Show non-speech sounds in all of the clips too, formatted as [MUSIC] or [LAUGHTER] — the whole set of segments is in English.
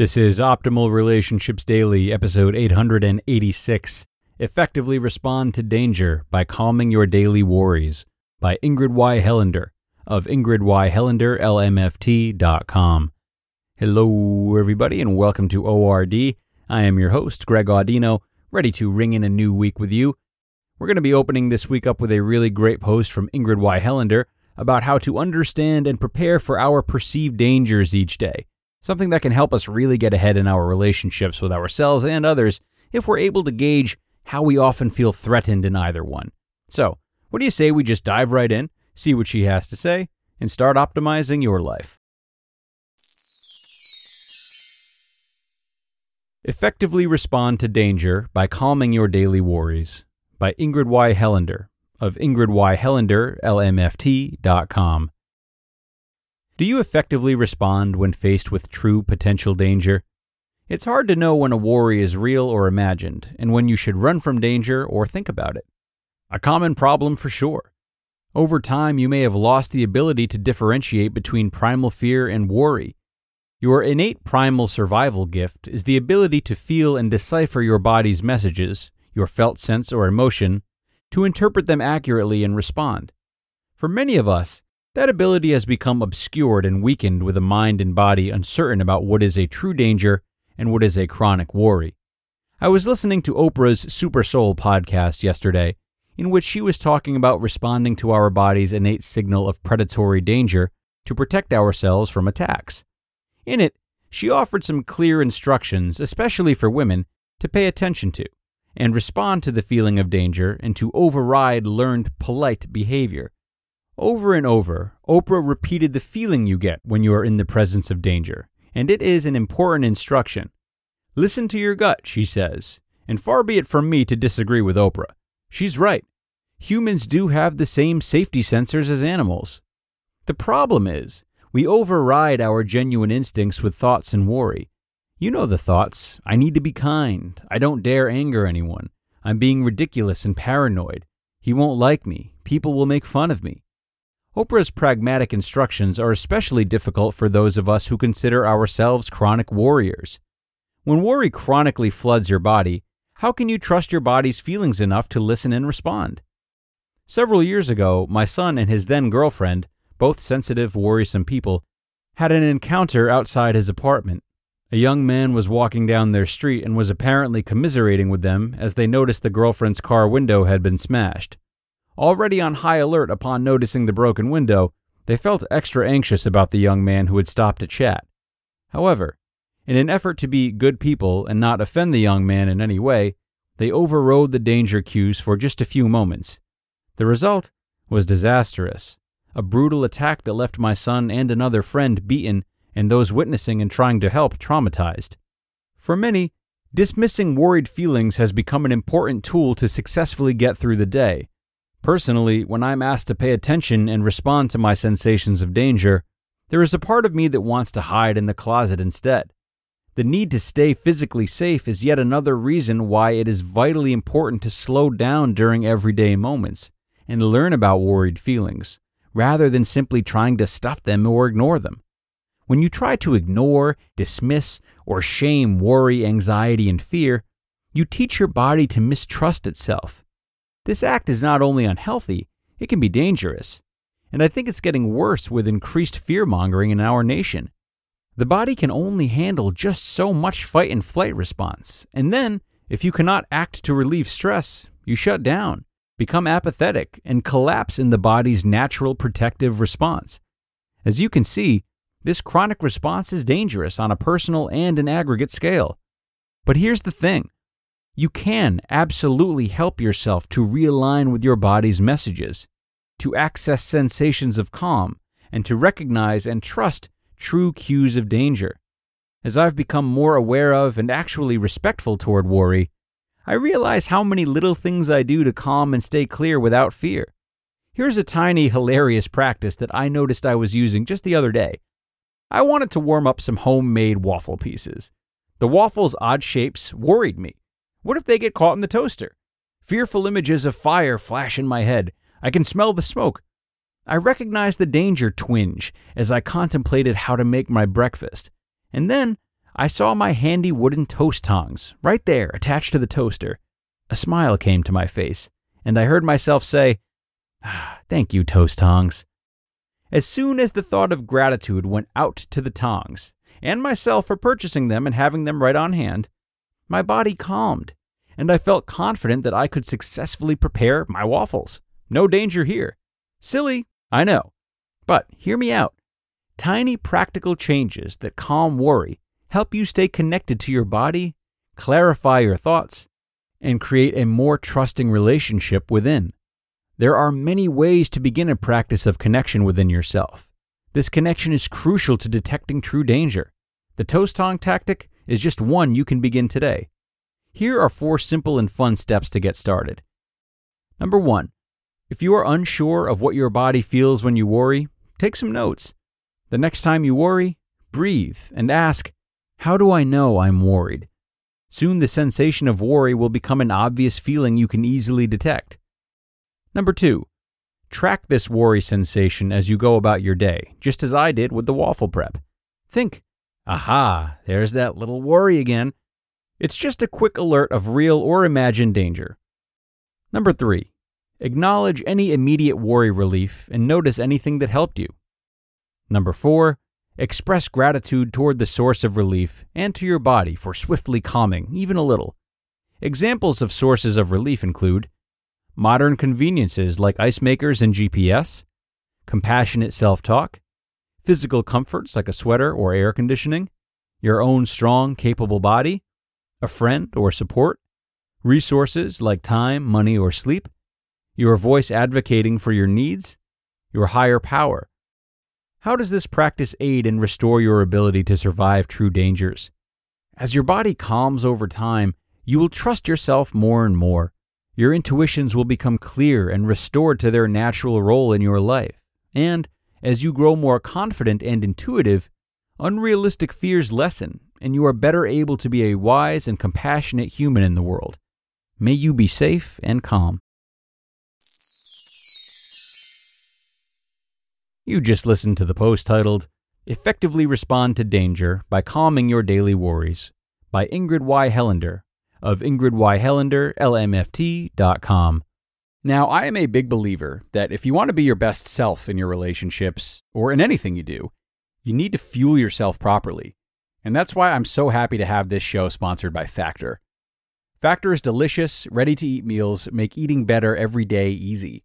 This is Optimal Relationships Daily, episode 886. Effectively Respond to Danger by Calming Your Daily Worries by Ingrid Y. Helander of ingridyhelanderlmft.com. Hello, everybody, and welcome to ORD. I am your host, Greg Audino, ready to ring in a new week with you. We're going to be opening this week up with a really great post from Ingrid Y. Helander about how to understand and prepare for our perceived dangers each day, something that can help us really get ahead in our relationships with ourselves and others if we're able to gauge how we often feel threatened in either one. So, what do you say we just dive right in, see what she has to say, and start optimizing your life? Effectively respond to danger by calming your daily worries by Ingrid Y. Helander of ingridyhelanderlmft.com. Do you effectively respond when faced with true potential danger? It's hard to know when a worry is real or imagined, and when you should run from danger or think about it. A common problem for sure. Over time, you may have lost the ability to differentiate between primal fear and worry. Your innate primal survival gift is the ability to feel and decipher your body's messages, your felt sense or emotion, to interpret them accurately and respond. For many of us, that ability has become obscured and weakened with a mind and body uncertain about what is a true danger and what is a chronic worry. I was listening to Oprah's Super Soul podcast yesterday, in which she was talking about responding to our body's innate signal of predatory danger to protect ourselves from attacks. In it, she offered some clear instructions, especially for women, to pay attention to and respond to the feeling of danger and to override learned polite behavior. Over and over, Oprah repeated the feeling you get when you are in the presence of danger, and it is an important instruction. Listen to your gut, she says, and far be it from me to disagree with Oprah. She's right. Humans do have the same safety sensors as animals. The problem is, we override our genuine instincts with thoughts and worry. You know the thoughts. I need to be kind. I don't dare anger anyone. I'm being ridiculous and paranoid. He won't like me. People will make fun of me. Oprah's pragmatic instructions are especially difficult for those of us who consider ourselves chronic warriors. When worry chronically floods your body, how can you trust your body's feelings enough to listen and respond? Several years ago, my son and his then girlfriend, both sensitive, worrisome people, had an encounter outside his apartment. A young man was walking down their street and was apparently commiserating with them as they noticed the girlfriend's car window had been smashed. Already on high alert upon noticing the broken window, they felt extra anxious about the young man who had stopped to chat. However, in an effort to be good people and not offend the young man in any way, they overrode the danger cues for just a few moments. The result was disastrous a brutal attack that left my son and another friend beaten and those witnessing and trying to help traumatized. For many, dismissing worried feelings has become an important tool to successfully get through the day. Personally, when I'm asked to pay attention and respond to my sensations of danger, there is a part of me that wants to hide in the closet instead. The need to stay physically safe is yet another reason why it is vitally important to slow down during everyday moments and learn about worried feelings, rather than simply trying to stuff them or ignore them. When you try to ignore, dismiss, or shame worry, anxiety, and fear, you teach your body to mistrust itself. This act is not only unhealthy, it can be dangerous. And I think it's getting worse with increased fear mongering in our nation. The body can only handle just so much fight and flight response, and then, if you cannot act to relieve stress, you shut down, become apathetic, and collapse in the body's natural protective response. As you can see, this chronic response is dangerous on a personal and an aggregate scale. But here's the thing you can absolutely help yourself to realign with your body's messages, to access sensations of calm, and to recognize and trust true cues of danger. As I've become more aware of and actually respectful toward worry, I realize how many little things I do to calm and stay clear without fear. Here's a tiny, hilarious practice that I noticed I was using just the other day. I wanted to warm up some homemade waffle pieces. The waffles' odd shapes worried me. What if they get caught in the toaster? Fearful images of fire flash in my head. I can smell the smoke. I recognized the danger twinge as I contemplated how to make my breakfast. And then I saw my handy wooden toast tongs right there attached to the toaster. A smile came to my face, and I heard myself say, ah, Thank you, toast tongs. As soon as the thought of gratitude went out to the tongs, and myself for purchasing them and having them right on hand, my body calmed, and I felt confident that I could successfully prepare my waffles. No danger here. Silly, I know. But hear me out. Tiny practical changes that calm worry help you stay connected to your body, clarify your thoughts, and create a more trusting relationship within. There are many ways to begin a practice of connection within yourself. This connection is crucial to detecting true danger. The toast tong tactic is just one you can begin today. Here are four simple and fun steps to get started. Number one, if you are unsure of what your body feels when you worry, take some notes. The next time you worry, breathe and ask, How do I know I'm worried? Soon the sensation of worry will become an obvious feeling you can easily detect. Number two, track this worry sensation as you go about your day, just as I did with the waffle prep. Think, Aha, there's that little worry again. It's just a quick alert of real or imagined danger. Number three, acknowledge any immediate worry relief and notice anything that helped you. Number four, express gratitude toward the source of relief and to your body for swiftly calming, even a little. Examples of sources of relief include modern conveniences like ice makers and GPS, compassionate self talk, physical comforts like a sweater or air conditioning, your own strong, capable body, a friend or support, resources like time, money, or sleep, your voice advocating for your needs, your higher power. How does this practice aid and restore your ability to survive true dangers? As your body calms over time, you will trust yourself more and more. Your intuitions will become clear and restored to their natural role in your life. And as you grow more confident and intuitive, unrealistic fears lessen, and you are better able to be a wise and compassionate human in the world. May you be safe and calm. You just listened to the post titled, Effectively Respond to Danger by Calming Your Daily Worries by Ingrid Y. Helander of ingridyhelanderlmft.com. Now, I am a big believer that if you want to be your best self in your relationships or in anything you do, you need to fuel yourself properly. And that's why I'm so happy to have this show sponsored by Factor. Factor's delicious, ready to eat meals make eating better every day easy.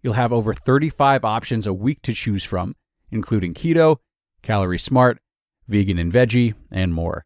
You'll have over 35 options a week to choose from, including keto, calorie smart, vegan and veggie, and more.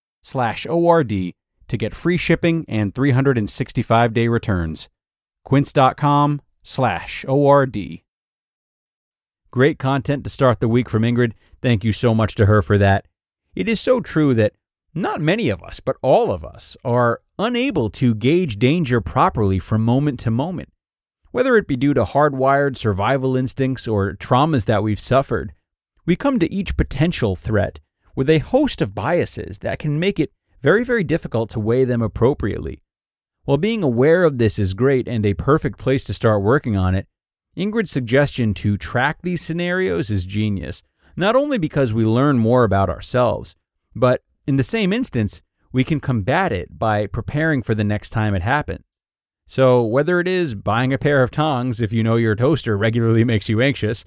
slash ORD to get free shipping and 365 day returns. Quince.com slash ORD. Great content to start the week from Ingrid. Thank you so much to her for that. It is so true that not many of us, but all of us, are unable to gauge danger properly from moment to moment. Whether it be due to hardwired survival instincts or traumas that we've suffered, we come to each potential threat with a host of biases that can make it very, very difficult to weigh them appropriately. While being aware of this is great and a perfect place to start working on it, Ingrid's suggestion to track these scenarios is genius, not only because we learn more about ourselves, but in the same instance, we can combat it by preparing for the next time it happens. So, whether it is buying a pair of tongs if you know your toaster regularly [LAUGHS] makes you anxious,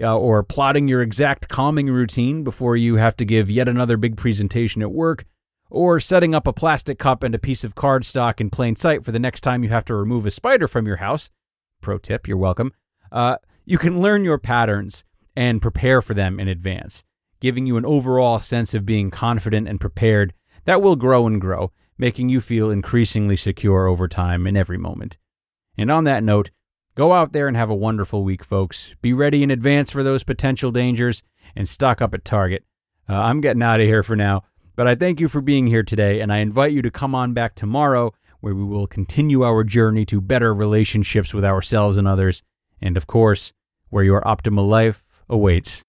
uh, or plotting your exact calming routine before you have to give yet another big presentation at work, or setting up a plastic cup and a piece of cardstock in plain sight for the next time you have to remove a spider from your house. Pro tip, you're welcome. Uh, you can learn your patterns and prepare for them in advance, giving you an overall sense of being confident and prepared that will grow and grow, making you feel increasingly secure over time in every moment. And on that note, Go out there and have a wonderful week, folks. Be ready in advance for those potential dangers and stock up at Target. Uh, I'm getting out of here for now, but I thank you for being here today, and I invite you to come on back tomorrow where we will continue our journey to better relationships with ourselves and others, and of course, where your optimal life awaits.